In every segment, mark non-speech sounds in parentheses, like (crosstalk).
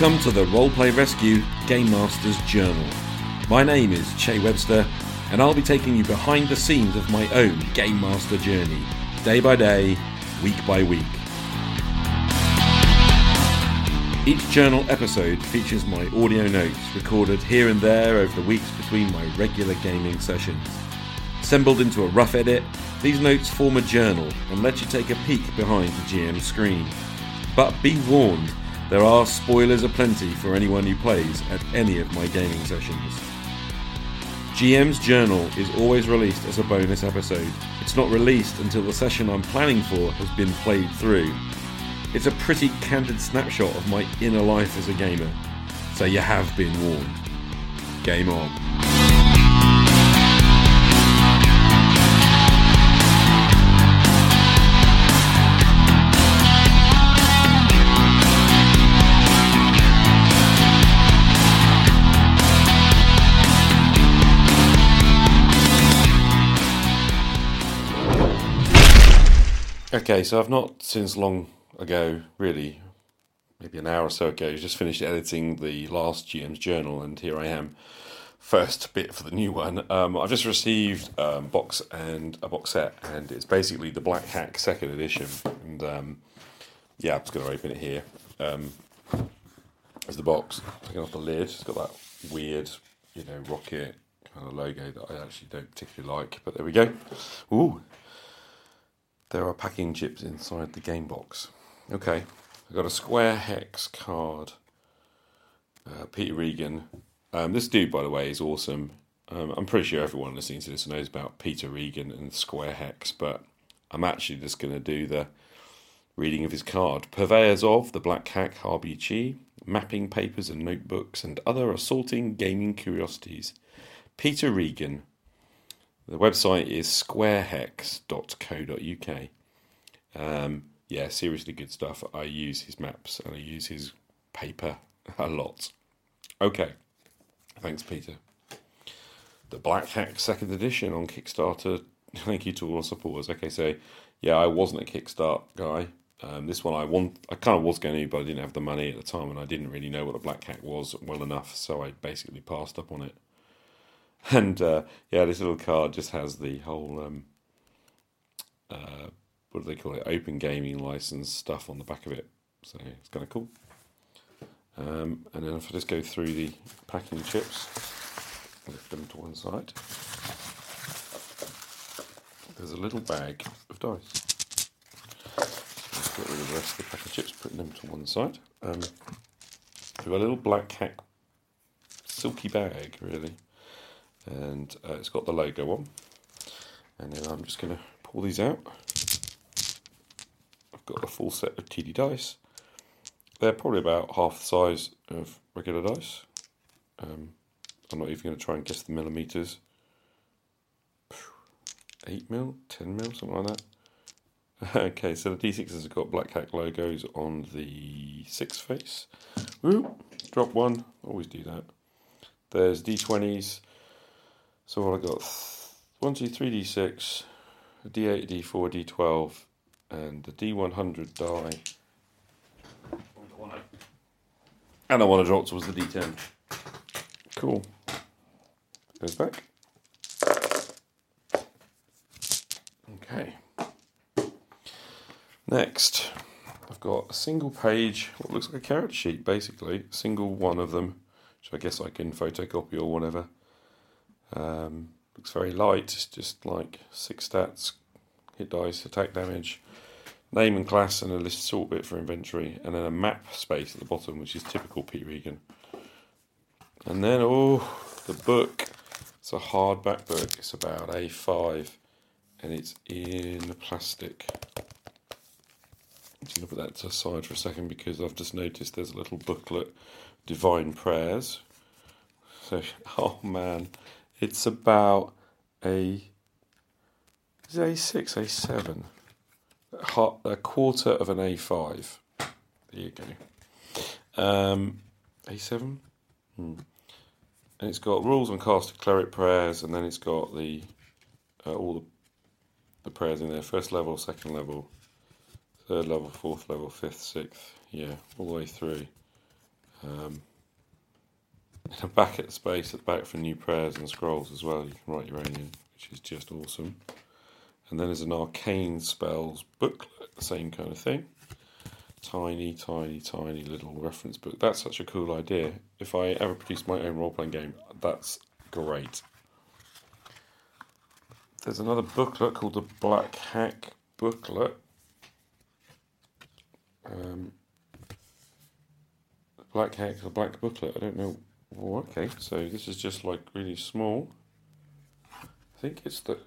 Welcome to the Roleplay Rescue Game Master's Journal. My name is Che Webster, and I'll be taking you behind the scenes of my own Game Master journey, day by day, week by week. Each journal episode features my audio notes recorded here and there over the weeks between my regular gaming sessions. Assembled into a rough edit, these notes form a journal and let you take a peek behind the GM screen. But be warned, there are spoilers aplenty for anyone who plays at any of my gaming sessions. GM's Journal is always released as a bonus episode. It's not released until the session I'm planning for has been played through. It's a pretty candid snapshot of my inner life as a gamer, so you have been warned. Game on. Okay, so I've not since long ago, really, maybe an hour or so ago, just finished editing the last GM's journal, and here I am, first bit for the new one. Um, I've just received um, box and a box set, and it's basically the Black Hack second edition. And um, yeah, I'm just going to open it here. Um, there's the box, taking off the lid. It's got that weird, you know, rocket kind of logo that I actually don't particularly like, but there we go. Ooh, there are packing chips inside the game box. Okay, I've got a square hex card. Uh, Peter Regan. Um, this dude, by the way, is awesome. Um, I'm pretty sure everyone listening to this knows about Peter Regan and square hex, but I'm actually just going to do the reading of his card. Purveyors of the Black Hack RPG, mapping papers and notebooks, and other assaulting gaming curiosities. Peter Regan, the website is squarehex.co.uk. Um, yeah, seriously good stuff. I use his maps and I use his paper (laughs) a lot. Okay, thanks, Peter. The Black Hack second edition on Kickstarter. (laughs) Thank you to all our supporters. Okay, so yeah, I wasn't a Kickstart guy. Um, this one I want, I kind of was going to, but I didn't have the money at the time, and I didn't really know what a Black Hack was well enough, so I basically passed up on it. (laughs) and uh, yeah, this little card just has the whole um, uh, what do they call it? Open gaming license stuff on the back of it. So it's kind of cool. Um, and then if I just go through the packing chips, lift them to one side. There's a little bag of dice. Get rid of the rest of the pack of chips, putting them to one side. Um, we've got a little black hack silky bag, really and uh, it's got the logo on. And then I'm just going to pull these out. I've got a full set of TD dice. They're probably about half the size of regular dice. Um, I'm not even going to try and guess the millimeters. 8 mil, 10 mil, something like that. (laughs) okay, so the D6s have got Black Hack logos on the six face. Woo! Drop one, always do that. There's D20s, so what I got? One, two, three D6, a D8, D4, D12, and the D100 die. And the one I dropped was the D10. Cool. Goes back. Okay. Next, I've got a single page, what looks like a character sheet, basically. A single one of them, which I guess I can photocopy or whatever. Um, looks very light, it's just like six stats, hit dice, attack damage, name and class, and a list sort bit for inventory, and then a map space at the bottom, which is typical Pete Regan. And then, oh, the book. It's a hardback book. It's about A5, and it's in plastic. I'm going to put that to the side for a second because I've just noticed there's a little booklet, Divine Prayers. So, (laughs) oh man, it's about a is it A6, A7? A quarter of an A5. There you go. Um, A7? Hmm. And it's got rules on casted cleric prayers, and then it's got the uh, all the, the prayers in there first level, second level, third level, fourth level, fifth, sixth. Yeah, all the way through. Um, (laughs) back at the space at the back for new prayers and scrolls as well. You can write your own in, which is just awesome. And then there's an arcane spells booklet, the same kind of thing. Tiny, tiny, tiny little reference book. That's such a cool idea. If I ever produce my own role playing game, that's great. There's another booklet called the Black Hack Booklet. Um, Black Hack, the Black Booklet. I don't know. Oh, okay, so this is just like really small. I think it's the.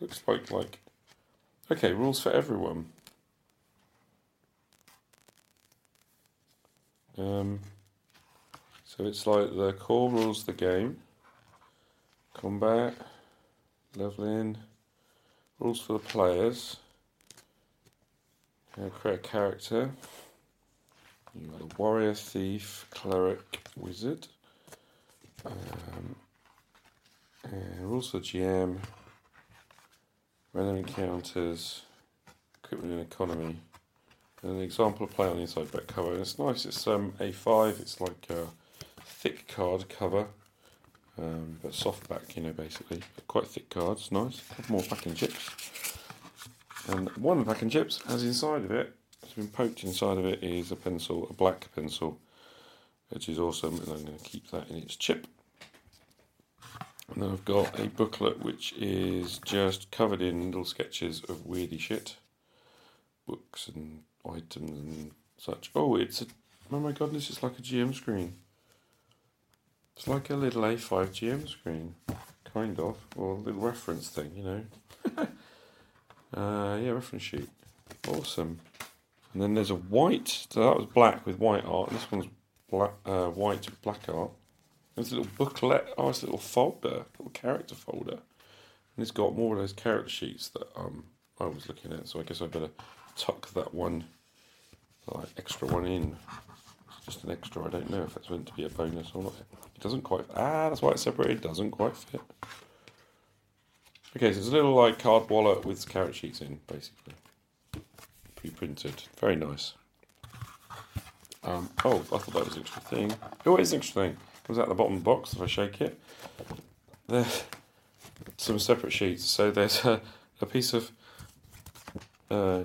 Looks like like. Okay, rules for everyone. Um, so it's like the core rules of the game, combat, leveling, rules for the players, to create a character. You got a warrior, thief, cleric, wizard. Um, and rules for GM, random encounters, equipment and economy. And an example of play on the inside back cover. And it's nice, it's um, A5, it's like a thick card cover, um, but soft back, you know, basically. But quite thick cards, nice. Couple more packing chips. And one of the packing chips has inside of it, has been poked inside of it, is a pencil, a black pencil, which is awesome. And I'm going to keep that in its chip. And then I've got a booklet which is just covered in little sketches of weirdy shit, books and items and such. Oh, it's a. Oh my goodness, it's like a GM screen. It's like a little A5 GM screen, kind of, or a little reference thing, you know. (laughs) uh, yeah, reference sheet. Awesome. And then there's a white, so that was black with white art, and this one's black, uh, white with black art. There's a little booklet, oh, it's a little folder, little character folder. And it's got more of those character sheets that um, I was looking at, so I guess I better tuck that one, like extra one in. It's just an extra. I don't know if that's meant to be a bonus or not. It doesn't quite. Ah, that's why it's separated. It doesn't quite fit. Okay, so it's a little like card wallet with character sheets in, basically, pre-printed. Very nice. Um, oh, I thought that was an extra thing. Oh, it is thing. Comes out the bottom box if I shake it. There's some separate sheets. So there's a, a piece of uh,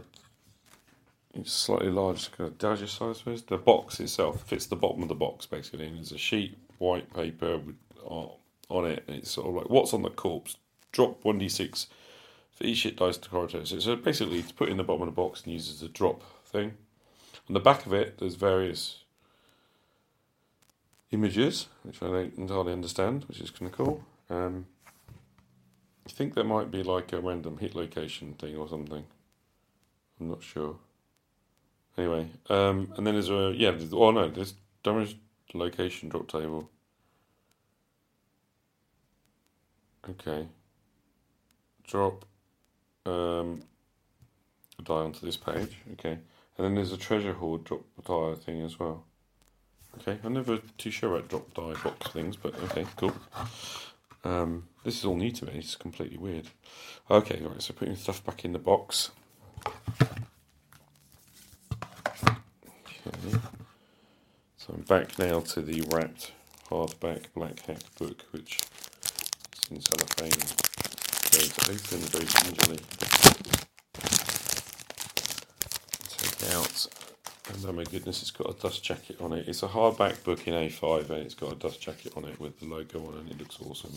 slightly large, kind of digest size, I suppose. The box itself fits the bottom of the box basically, and there's a sheet, white paper with art on it, and it's sort of like what's on the corpse. Drop one d six for each hit dice to corridor. So, so basically, it's put in the bottom of the box and uses a drop thing. On the back of it, there's various images, which I don't entirely understand, which is kind of cool. Um, I think there might be like a random hit location thing or something. I'm not sure. Anyway, um, and then there's a yeah. There's, oh no, there's damage location drop table. Okay. Drop um, die onto this page. Okay, and then there's a treasure hoard drop die thing as well. Okay, I'm never too sure about drop die box things, but okay, cool. Um, this is all new to me. It's completely weird. Okay, right. So putting stuff back in the box. Okay. So I'm back now to the wrapped hardback black hack book, which is in cellophane. Open very gingerly. Take out. And oh my goodness, it's got a dust jacket on it. It's a hardback book in A5 and it's got a dust jacket on it with the logo on and it looks awesome.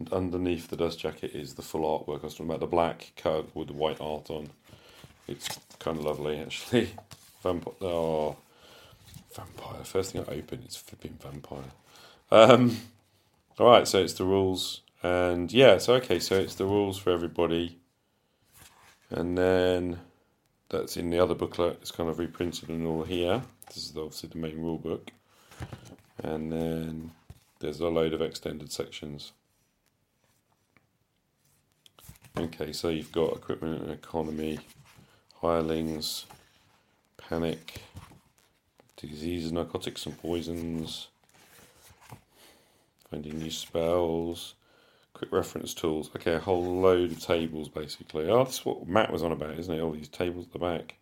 And underneath the dust jacket is the full artwork. I was talking about the black coat with the white art on. It's kind of lovely actually. (laughs) Vampire. Oh, vampire. First thing I open is flipping vampire. Um, all right, so it's the rules, and yeah, so okay, so it's the rules for everybody, and then that's in the other booklet. It's kind of reprinted and all here. This is obviously the main rule book, and then there's a load of extended sections. Okay, so you've got equipment and economy, hirelings, panic, diseases, narcotics and poisons, finding new spells, quick reference tools. Okay, a whole load of tables basically. Oh, that's what Matt was on about, isn't it? All these tables at the back.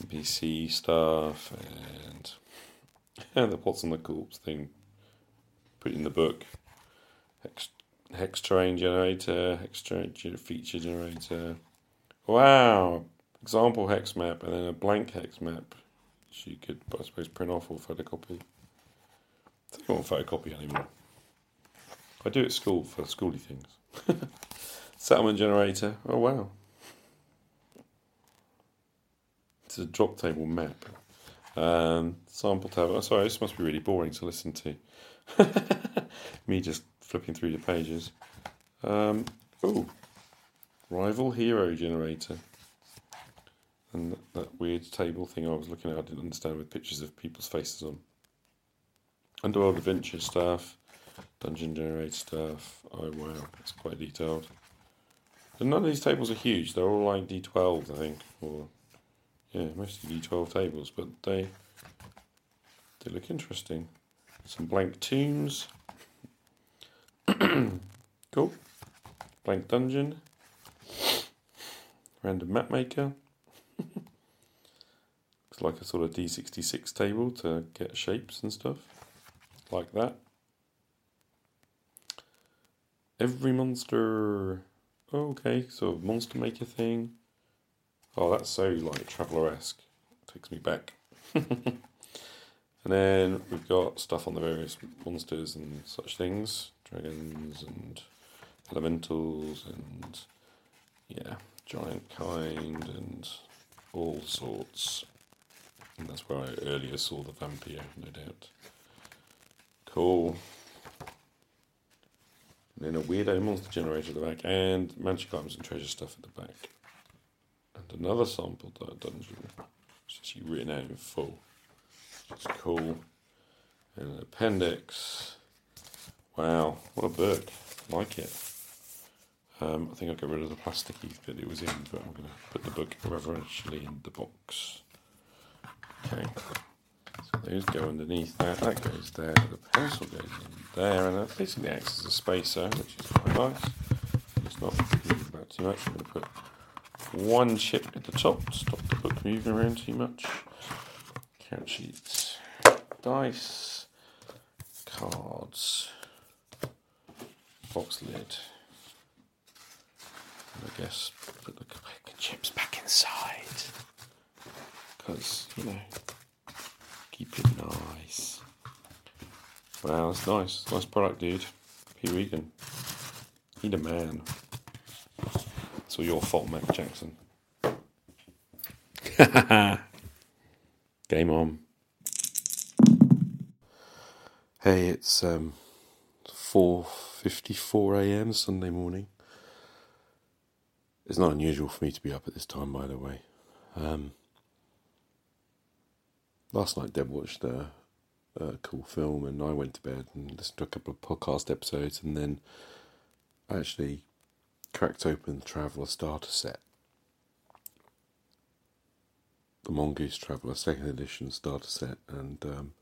NPC stuff and and (laughs) the what's on the corpse thing put in the book. Hex, hex terrain generator, hex terrain feature generator. Wow! Example hex map and then a blank hex map. You could, I suppose, print off or photocopy. I don't want photocopy anymore. I do at school for schooly things. (laughs) Settlement generator. Oh wow. It's a drop table map. Um, sample table. Oh, sorry, this must be really boring to listen to. (laughs) Me just flipping through the pages. Um, oh, rival hero generator. And that, that weird table thing I was looking at, I didn't understand with pictures of people's faces on. Underworld adventure stuff, dungeon generator stuff. Oh wow, that's quite detailed. And none of these tables are huge. They're all like D12, I think, or yeah, mostly D12 tables, but they they look interesting. Some blank tombs. (clears throat) cool. Blank dungeon. Random map maker. (laughs) Looks like a sort of D66 table to get shapes and stuff. Like that. Every monster. Oh, okay, so monster maker thing. Oh, that's so like traveller esque. Takes me back. (laughs) and then we've got stuff on the various monsters and such things dragons and elementals and yeah, giant kind and all sorts. And that's where I earlier saw the vampire, no doubt. Cool. And then a weirdo monster generator at the back and magic items and treasure stuff at the back and another sample dungeon, which is actually written out in full. It's cool. And an appendix. Wow, what a book. Like it. Um, I think I'll get rid of the plasticky bit it was in, but I'm going to put the book reverentially in the box. Okay. Those go underneath that. That goes there. The pencil goes in there, and that basically acts as a spacer, which is quite nice. It's not moving about too much. I'm going to put one chip at the top to stop the book moving around too much. Count sheets, dice, cards, box lid. And I guess put the chips back inside. Because, you know, keep it nice. Wow, that's nice. Nice product, dude. Pete Regan. Need a man. It's all your fault, Mac Jackson. (laughs) Game on. Hey, it's um, 4.54 a.m. Sunday morning. It's not unusual for me to be up at this time, by the way. Um, last night, Deb watched a, a, cool film, and I went to bed and listened to a couple of podcast episodes, and then I actually cracked open the Traveller starter set. The Mongoose Traveller second edition starter set and um,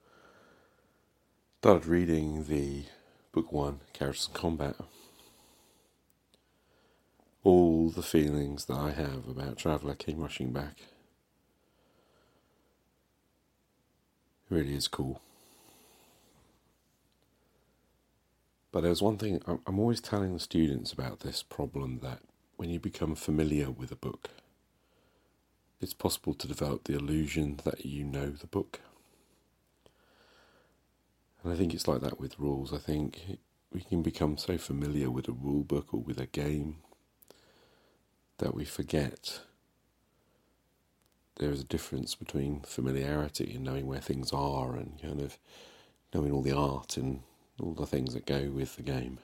started reading the book one, Characters in Combat. All the feelings that I have about Traveller came rushing back. It really is cool. But there's one thing I'm always telling the students about this problem that when you become familiar with a book, it's possible to develop the illusion that you know the book. And I think it's like that with rules. I think we can become so familiar with a rule book or with a game that we forget there is a difference between familiarity and knowing where things are and kind of knowing all the art and all the things that go with the game,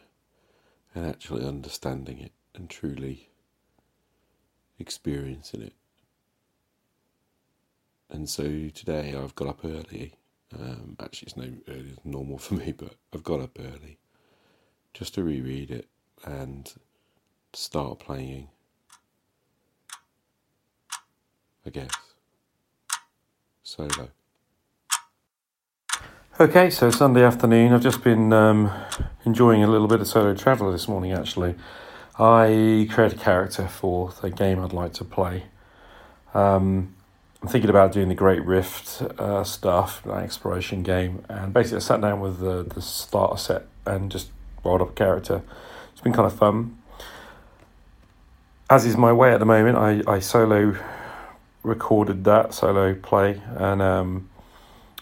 and actually understanding it and truly experiencing it. And so today I've got up early. Um, actually, it's no earlier than normal for me, (laughs) but I've got up early just to reread it and start playing. I guess. Solo. Okay, so Sunday afternoon. I've just been um, enjoying a little bit of Solo Traveller this morning, actually. I created a character for the game I'd like to play. Um, I'm thinking about doing the Great Rift uh, stuff, that exploration game, and basically I sat down with the, the starter set and just rolled up a character. It's been kind of fun. As is my way at the moment, I, I solo recorded that solo play, and um,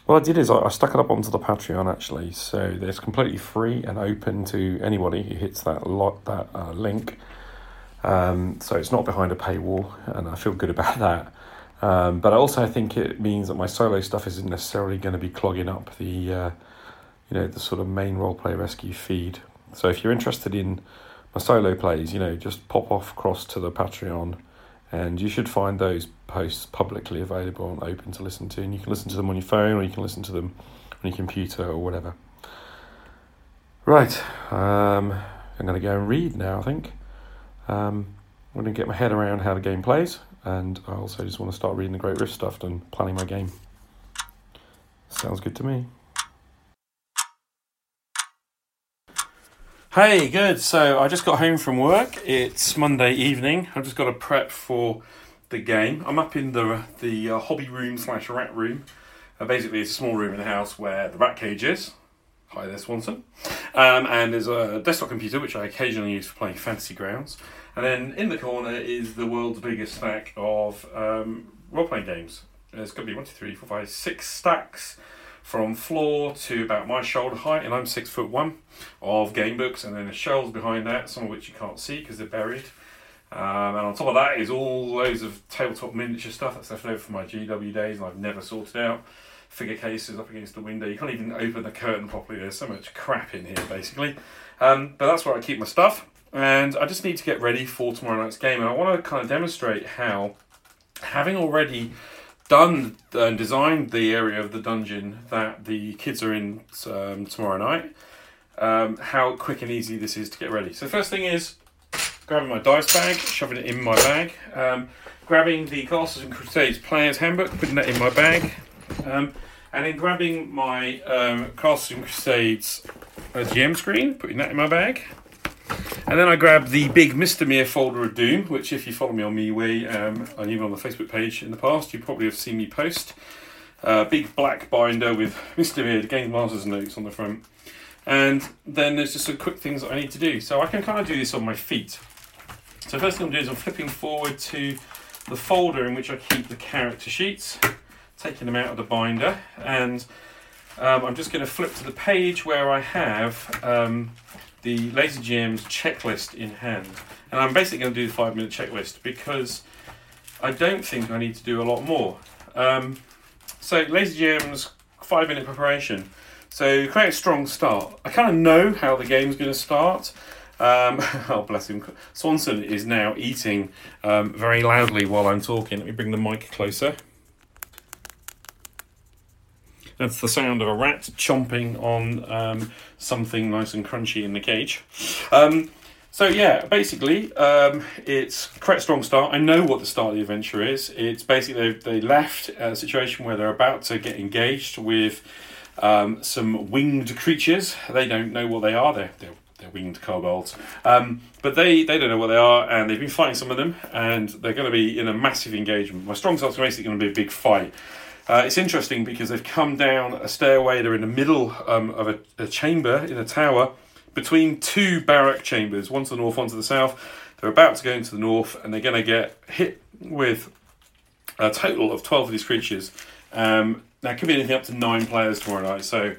what I did is I, I stuck it up onto the Patreon actually, so it's completely free and open to anybody who hits that lot that uh, link. Um, so it's not behind a paywall, and I feel good (laughs) about that. Um, but I also, think it means that my solo stuff isn't necessarily going to be clogging up the, uh, you know, the sort of main roleplay rescue feed. So if you're interested in my solo plays, you know, just pop off across to the Patreon, and you should find those posts publicly available and open to listen to. And you can listen to them on your phone, or you can listen to them on your computer, or whatever. Right, um, I'm going to go and read now. I think um, I'm going to get my head around how the game plays and I also just want to start reading the Great Rift stuff and planning my game. Sounds good to me. Hey, good. So I just got home from work. It's Monday evening. I've just got to prep for the game. I'm up in the the uh, hobby room slash rat room. Uh, basically, it's a small room in the house where the rat cage is. Hi there, Swanson. Um, and there's a desktop computer which I occasionally use for playing Fantasy Grounds. And then in the corner is the world's biggest stack of um, role playing games. There's going to be one, two, three, four, five, six stacks from floor to about my shoulder height, and I'm six foot one of game books, and then the shelves behind that, some of which you can't see because they're buried. Um, and on top of that is all loads of tabletop miniature stuff that's left over from my GW days, and I've never sorted out. Figure cases up against the window. You can't even open the curtain properly. There's so much crap in here, basically. Um, but that's where I keep my stuff and I just need to get ready for tomorrow night's game. And I want to kind of demonstrate how, having already done and designed the area of the dungeon that the kids are in um, tomorrow night, um, how quick and easy this is to get ready. So, first thing is grabbing my dice bag, shoving it in my bag, um, grabbing the Castles and Crusades Player's Handbook, putting that in my bag, um, and then grabbing my um, Castles and Crusades uh, GM screen, putting that in my bag. And then I grabbed the big Mr. Mir folder of Doom, which, if you follow me on MeWe um, and even on the Facebook page in the past, you probably have seen me post. Uh, big black binder with Mr. Mir, the Game Masters notes on the front. And then there's just some quick things that I need to do. So I can kind of do this on my feet. So first thing I'm doing is I'm flipping forward to the folder in which I keep the character sheets, taking them out of the binder, and um, I'm just going to flip to the page where I have um, the Lazy GM's checklist in hand. And I'm basically going to do the five minute checklist because I don't think I need to do a lot more. Um, so, Lazy GM's five minute preparation. So, create a strong start. I kind of know how the game's going to start. Um, (laughs) oh, bless him. Swanson is now eating um, very loudly while I'm talking. Let me bring the mic closer. That's the sound of a rat chomping on um, something nice and crunchy in the cage. Um, so yeah, basically, um, it's correct strong start. I know what the start of the adventure is. It's basically they, they left a situation where they're about to get engaged with um, some winged creatures. They don't know what they are. They're, they're, they're winged kobolds, um, but they, they don't know what they are, and they've been fighting some of them, and they're going to be in a massive engagement. My strong start's basically going to be a big fight. Uh, it's interesting because they've come down a stairway. They're in the middle um, of a, a, chamber in a tower between two barrack chambers, one to the north, one to the south. They're about to go into the north, and they're going to get hit with a total of twelve of these creatures. Um, now, it could be anything up to nine players tomorrow night, so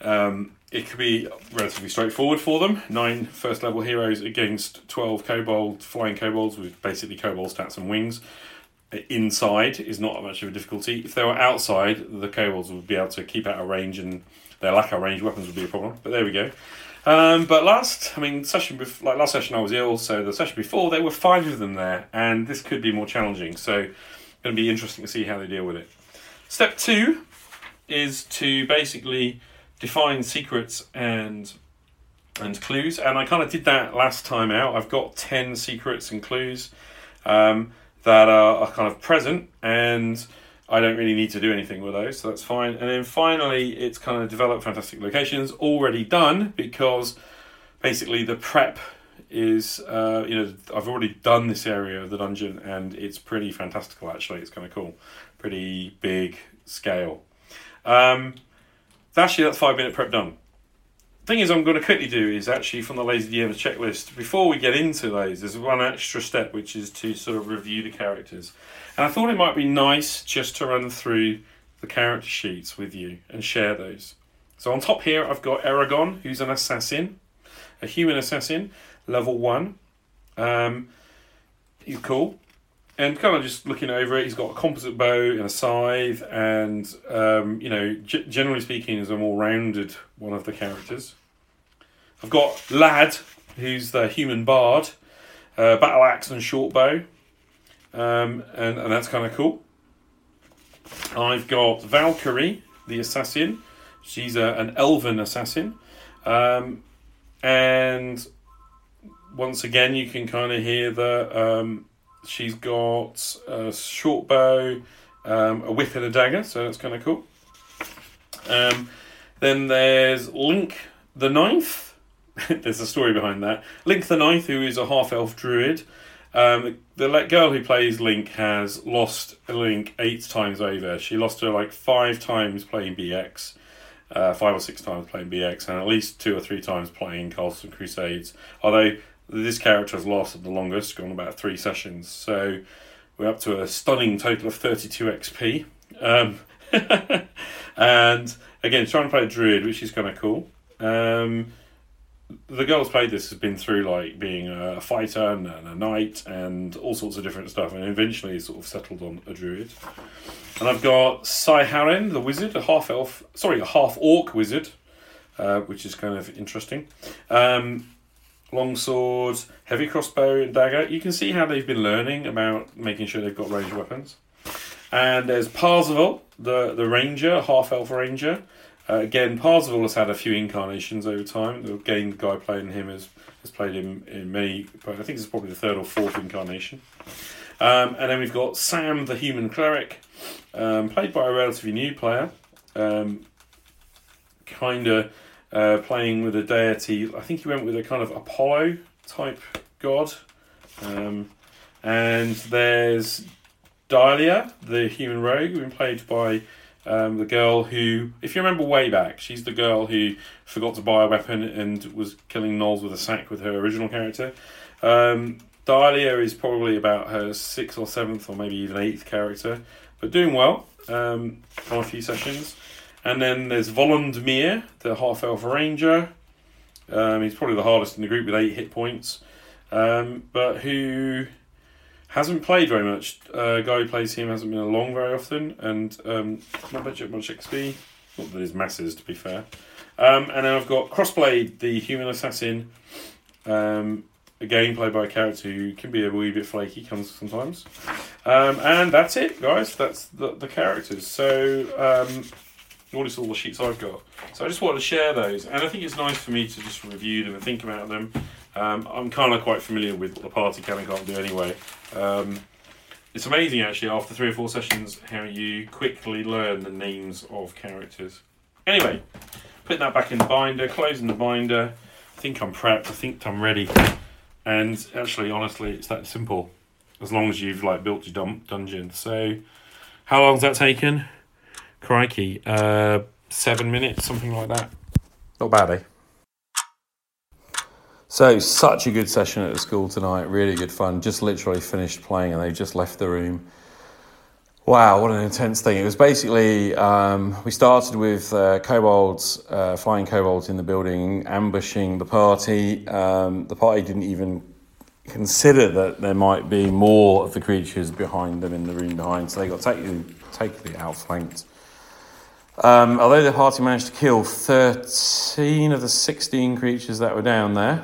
um, it could be relatively straightforward for them. Nine first level heroes against twelve kobold flying kobolds with basically kobold stats and wings inside is not much of a difficulty. If they were outside, the kobolds would be able to keep out of range, and their lack of range weapons would be a problem. But there we go. Um, but last, I mean, session bef- like last session I was ill, so the session before there were five of them there, and this could be more challenging. So, going to be interesting to see how they deal with it. Step two is to basically define secrets and and clues, and I kind of did that last time out. I've got ten secrets and clues. Um, that are, are kind of present and I don't really need to do anything with those, so that's fine. And then finally, it's kind of developed fantastic locations already done because basically the prep is, uh, you know, I've already done this area of the dungeon and it's pretty fantastical actually. It's kind of cool. Pretty big scale. Um, actually, that's five minute prep done. Thing is, I'm going to quickly do is actually from the Lazy DM's checklist. Before we get into those, there's one extra step which is to sort of review the characters, and I thought it might be nice just to run through the character sheets with you and share those. So on top here, I've got Aragon, who's an assassin, a human assassin, level one. Um, he's cool. And kind of just looking over it, he's got a composite bow and a scythe, and um, you know, g- generally speaking, is a more rounded one of the characters. I've got Lad, who's the human bard, uh, battle axe and short bow, um, and and that's kind of cool. I've got Valkyrie, the assassin. She's a, an elven assassin, um, and once again, you can kind of hear that um, she's got a short bow, um, a whip, and a dagger, so that's kind of cool. Um, then there's Link the Ninth. (laughs) there's a story behind that. Link the Ninth, who is a half elf druid. Um, the, the girl who plays Link has lost Link eight times over. She lost her like five times playing BX. Uh, five or six times playing BX, and at least two or three times playing Castle Crusades. Although this character has lasted the longest, gone about three sessions. So we're up to a stunning total of 32 XP. Um, (laughs) and again, trying to play a druid, which is kind of cool. Um, the girls played this has been through like being a fighter and a knight and all sorts of different stuff, and eventually sort of settled on a druid. And I've got Sai Haren, the wizard, a half elf, sorry, a half orc wizard, uh, which is kind of interesting. Um, long swords, heavy crossbow, and dagger. You can see how they've been learning about making sure they've got ranged weapons. And there's Parzival, the, the ranger, half elf ranger. Uh, again, Parzival has had a few incarnations over time. The guy playing him has, has played him in many, I think it's probably the third or fourth incarnation. Um, and then we've got Sam, the human cleric, um, played by a relatively new player. Um, kind of uh, playing with a deity. I think he went with a kind of Apollo type god. Um, and there's Dahlia, the human rogue, been played by um, the girl who, if you remember way back, she's the girl who forgot to buy a weapon and was killing gnolls with a sack with her original character. Um, Dahlia is probably about her sixth or seventh or maybe even eighth character, but doing well um, on a few sessions. And then there's Volundmir, the half elf ranger. Um, he's probably the hardest in the group with eight hit points, um, but who hasn't played very much. Uh, guy who plays him hasn't been along very often, and um, not much much XP. Not that his masses, to be fair. Um, and then I've got Crossblade, the human assassin. Um, again, played by a character who can be a wee bit flaky comes sometimes. Um, and that's it, guys. That's the, the characters. So notice all the sheets I've got. So I just wanted to share those, and I think it's nice for me to just review them and think about them. Um, I'm kind of quite familiar with what the party can and can't do anyway. Um, it's amazing actually after three or four sessions how you quickly learn the names of characters. Anyway, putting that back in the binder, closing the binder. I think I'm prepped. I think I'm ready. And actually, honestly, it's that simple. As long as you've like built your dun- dungeon. So, how long's that taken? Crikey, uh, seven minutes, something like that. Not bad, eh? So, such a good session at the school tonight. Really good fun. Just literally finished playing and they just left the room. Wow, what an intense thing. It was basically, um, we started with uh, kobolds, uh, flying kobolds in the building, ambushing the party. Um, the party didn't even consider that there might be more of the creatures behind them in the room behind, so they got totally, totally outflanked. Um, although the party managed to kill 13 of the 16 creatures that were down there,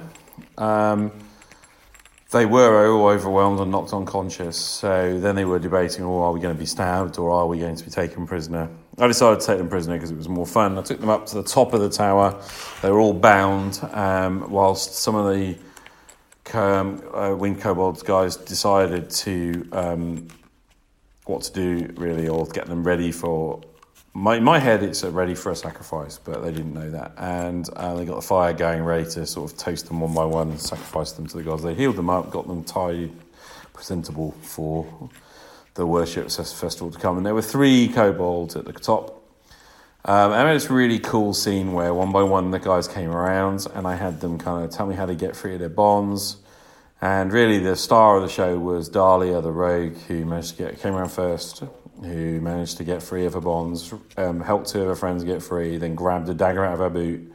um, they were all overwhelmed and knocked unconscious. So then they were debating, oh, are we going to be stabbed or are we going to be taken prisoner? I decided to take them prisoner because it was more fun. I took them up to the top of the tower. They were all bound, um, whilst some of the um, uh, Kobolds guys decided to um, what to do really, or get them ready for my my head it's ready for a sacrifice, but they didn't know that, and uh, they got the fire going, ready to sort of toast them one by one, sacrifice them to the gods. They healed them up, got them tied, presentable for the worship festival to come, and there were three kobolds at the top. Um, and this really cool scene where one by one the guys came around, and I had them kind of tell me how to get free of their bonds. And really, the star of the show was Dahlia, the rogue, who managed to get came around first, who managed to get free of her bonds, um, helped two of her friends get free, then grabbed a dagger out of her boot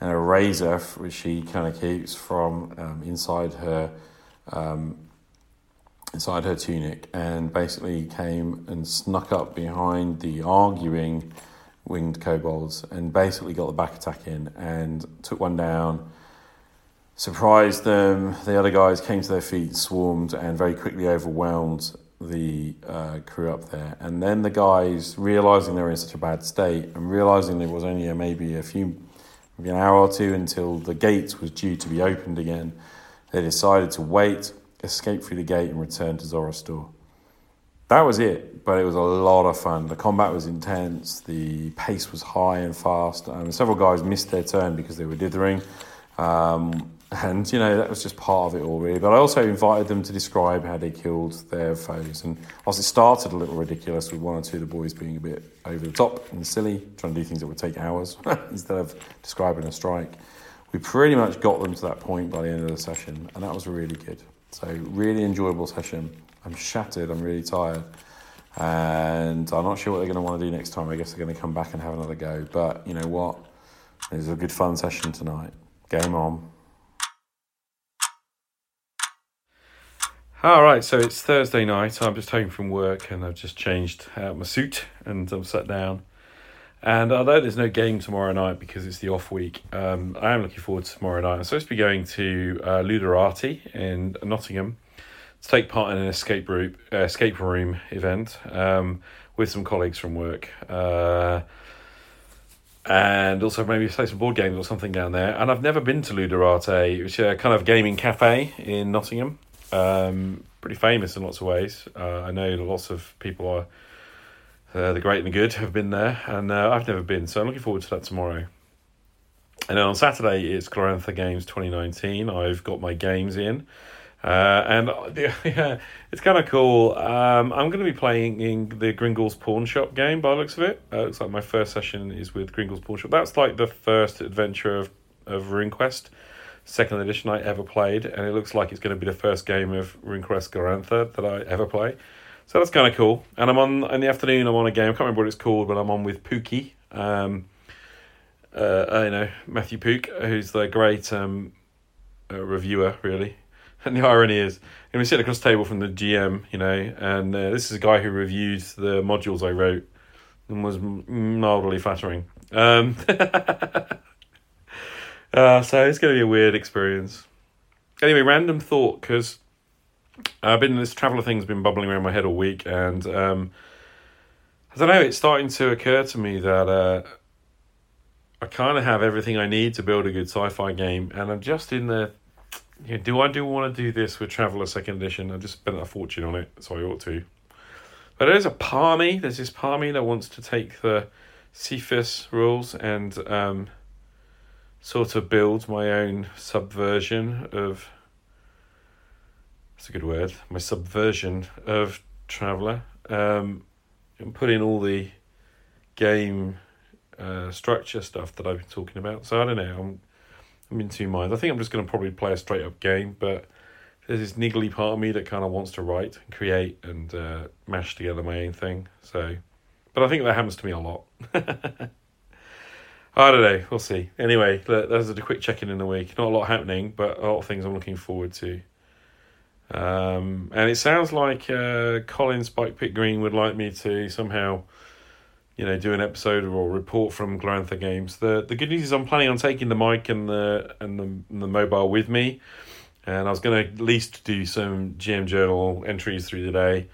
and a razor, which she kind of keeps from um, inside her um, inside her tunic, and basically came and snuck up behind the arguing winged kobolds and basically got the back attack in and took one down. Surprised them. The other guys came to their feet, swarmed, and very quickly overwhelmed the uh, crew up there. And then the guys, realizing they were in such a bad state and realizing there was only a, maybe a few, maybe an hour or two until the gates was due to be opened again, they decided to wait, escape through the gate, and return to Zorastor. That was it, but it was a lot of fun. The combat was intense, the pace was high and fast. Um, several guys missed their turn because they were dithering. Um, and you know that was just part of it all really. But i also invited them to describe how they killed their foes. And whilst it started a little ridiculous with one or two of the boys being a bit over the top and silly trying to do things that would take hours (laughs) instead of describing a strike. We pretty much got them to that point by the end of the session and that was really good. So really enjoyable session. I'm shattered. I'm really tired. And i'm not sure what they're going to want to do next time. I guess they're going to come back and have another go. But you know what? It was a good fun session tonight. Game on All right, so it's Thursday night. I'm just home from work and I've just changed out my suit and I'm sat down. And although there's no game tomorrow night because it's the off week, um, I am looking forward to tomorrow night. I'm supposed to be going to uh, Ludorati in Nottingham to take part in an escape room, uh, escape room event um, with some colleagues from work. Uh, and also maybe play some board games or something down there. And I've never been to Ludorati, which is a kind of gaming cafe in Nottingham. Um, pretty famous in lots of ways. Uh, I know lots of people are uh, the great and the good have been there, and uh, I've never been, so I'm looking forward to that tomorrow. And then on Saturday it's Glorantha Games 2019. I've got my games in. Uh, and (laughs) yeah, it's kind of cool. Um, I'm going to be playing in the Gringles Pawn Shop game by the looks of it. Uh, looks like my first session is with Gringles Pawn Shop. That's like the first adventure of, of RuneQuest second edition I ever played, and it looks like it's going to be the first game of RuneQuest Glorantha that I ever play. So that's kind of cool. And I'm on in the afternoon. I'm on a game. I can't remember what it's called, but I'm on with Pookie. Um, uh, you know Matthew Pook, who's the great um, uh, reviewer, really. (laughs) And the irony is, and we sit across the table from the GM, you know, and uh, this is a guy who reviewed the modules I wrote and was mildly flattering. Um, (laughs) Uh, so it's going to be a weird experience. Anyway, random thought because I've been this traveller thing's been bubbling around my head all week, and um, I don't know. It's starting to occur to me that uh, I kind of have everything I need to build a good sci-fi game, and I'm just in the. You know, do I do want to do this with Traveller Second Edition? I just spent a fortune on it, so I ought to. But there's a part me. There's this part me that wants to take the Cepheus rules and um, sort of build my own subversion of that's a good word my subversion of traveller. Um, and put in all the game uh, structure stuff that I've been talking about. So I don't know I'm I'm in two minds. I think I'm just going to probably play a straight up game but there's this niggly part of me that kind of wants to write and create and uh, mash together my own thing so. But I think that happens to me a lot (laughs) I don't know. We'll see. Anyway, there's a quick check in in the week. Not a lot happening, but a lot of things I'm looking forward to. Um, and it sounds like uh, Colin Spike Pit Green would like me to somehow, you know, do an episode or report from Glorantha Games. The the good news is I'm planning on taking the mic and the and the, and the mobile with me, and I was going to at least do some GM Journal entries through the day.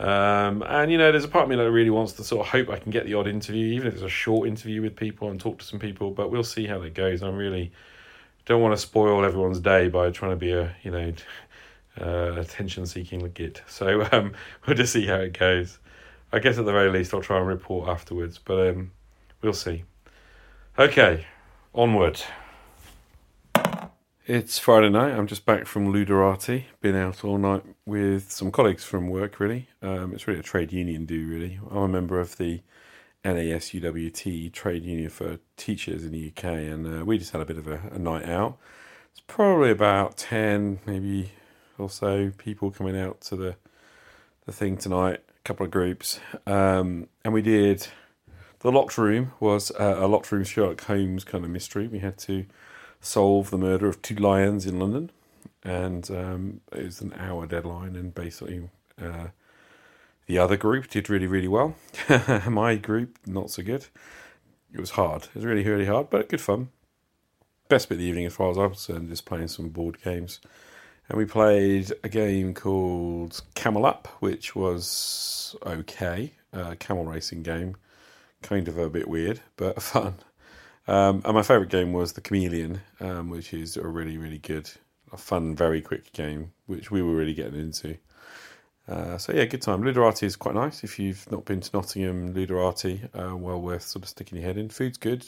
Um, and you know, there's a part of me that really wants to sort of hope I can get the odd interview, even if it's a short interview with people and talk to some people. But we'll see how that goes. I'm really don't want to spoil everyone's day by trying to be a you know (laughs) uh, attention-seeking git. So um, (laughs) we'll just see how it goes. I guess at the very least I'll try and report afterwards, but um, we'll see. Okay, onward. It's Friday night. I'm just back from Ludorati. Been out all night with some colleagues from work. Really, um, it's really a trade union do. Really, I'm a member of the NASUWT trade union for teachers in the UK, and uh, we just had a bit of a, a night out. It's probably about ten, maybe or so people coming out to the the thing tonight. A couple of groups, um, and we did. The locked room was a locked room Sherlock Holmes kind of mystery. We had to solve the murder of two lions in London, and um, it was an hour deadline. And basically, uh, the other group did really, really well. (laughs) My group not so good. It was hard. It was really, really hard, but good fun. Best bit of the evening, as far as I'm concerned, just playing some board games. And we played a game called Camel Up, which was okay. Camel racing game, kind of a bit weird, but (laughs) fun. Um, and my favourite game was The Chameleon, um, which is a really, really good, a fun, very quick game, which we were really getting into. Uh, so yeah, good time. Ludorati is quite nice. If you've not been to Nottingham, Ludorati, uh, well worth sort of sticking your head in. Food's good,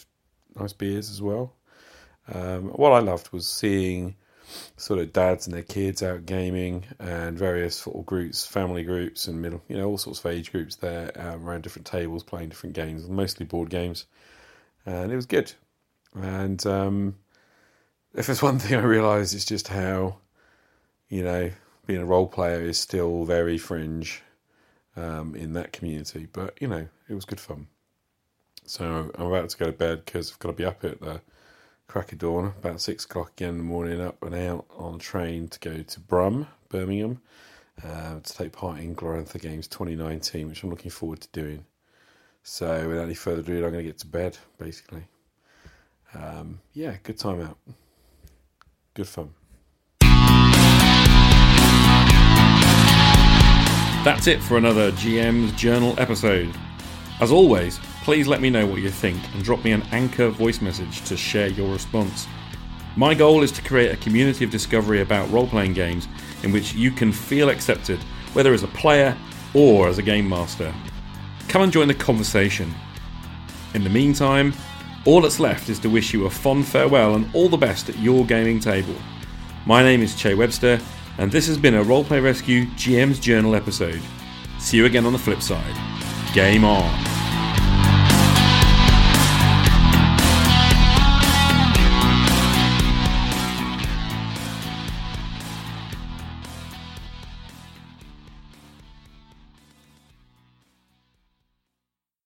nice beers as well. Um, what I loved was seeing sort of dads and their kids out gaming and various football groups, family groups, and middle, you know, all sorts of age groups there um, around different tables playing different games, mostly board games and it was good. And um, if there's (laughs) one thing I realised, it's just how, you know, being a role player is still very fringe um, in that community. But you know, it was good fun. So I'm about to go to bed because I've got to be up at the crack of dawn, about six o'clock again in the morning, up and out on train to go to Brum, Birmingham, uh, to take part in Glorantha Games 2019, which I'm looking forward to doing. So without any further ado, I'm going to get to bed, basically. Um, yeah, good time out. Good fun. That's it for another GM's Journal episode. As always, please let me know what you think and drop me an anchor voice message to share your response. My goal is to create a community of discovery about role playing games in which you can feel accepted, whether as a player or as a game master. Come and join the conversation. In the meantime, all that's left is to wish you a fond farewell and all the best at your gaming table. My name is Che Webster, and this has been a Roleplay Rescue GM's Journal episode. See you again on the flip side. Game on!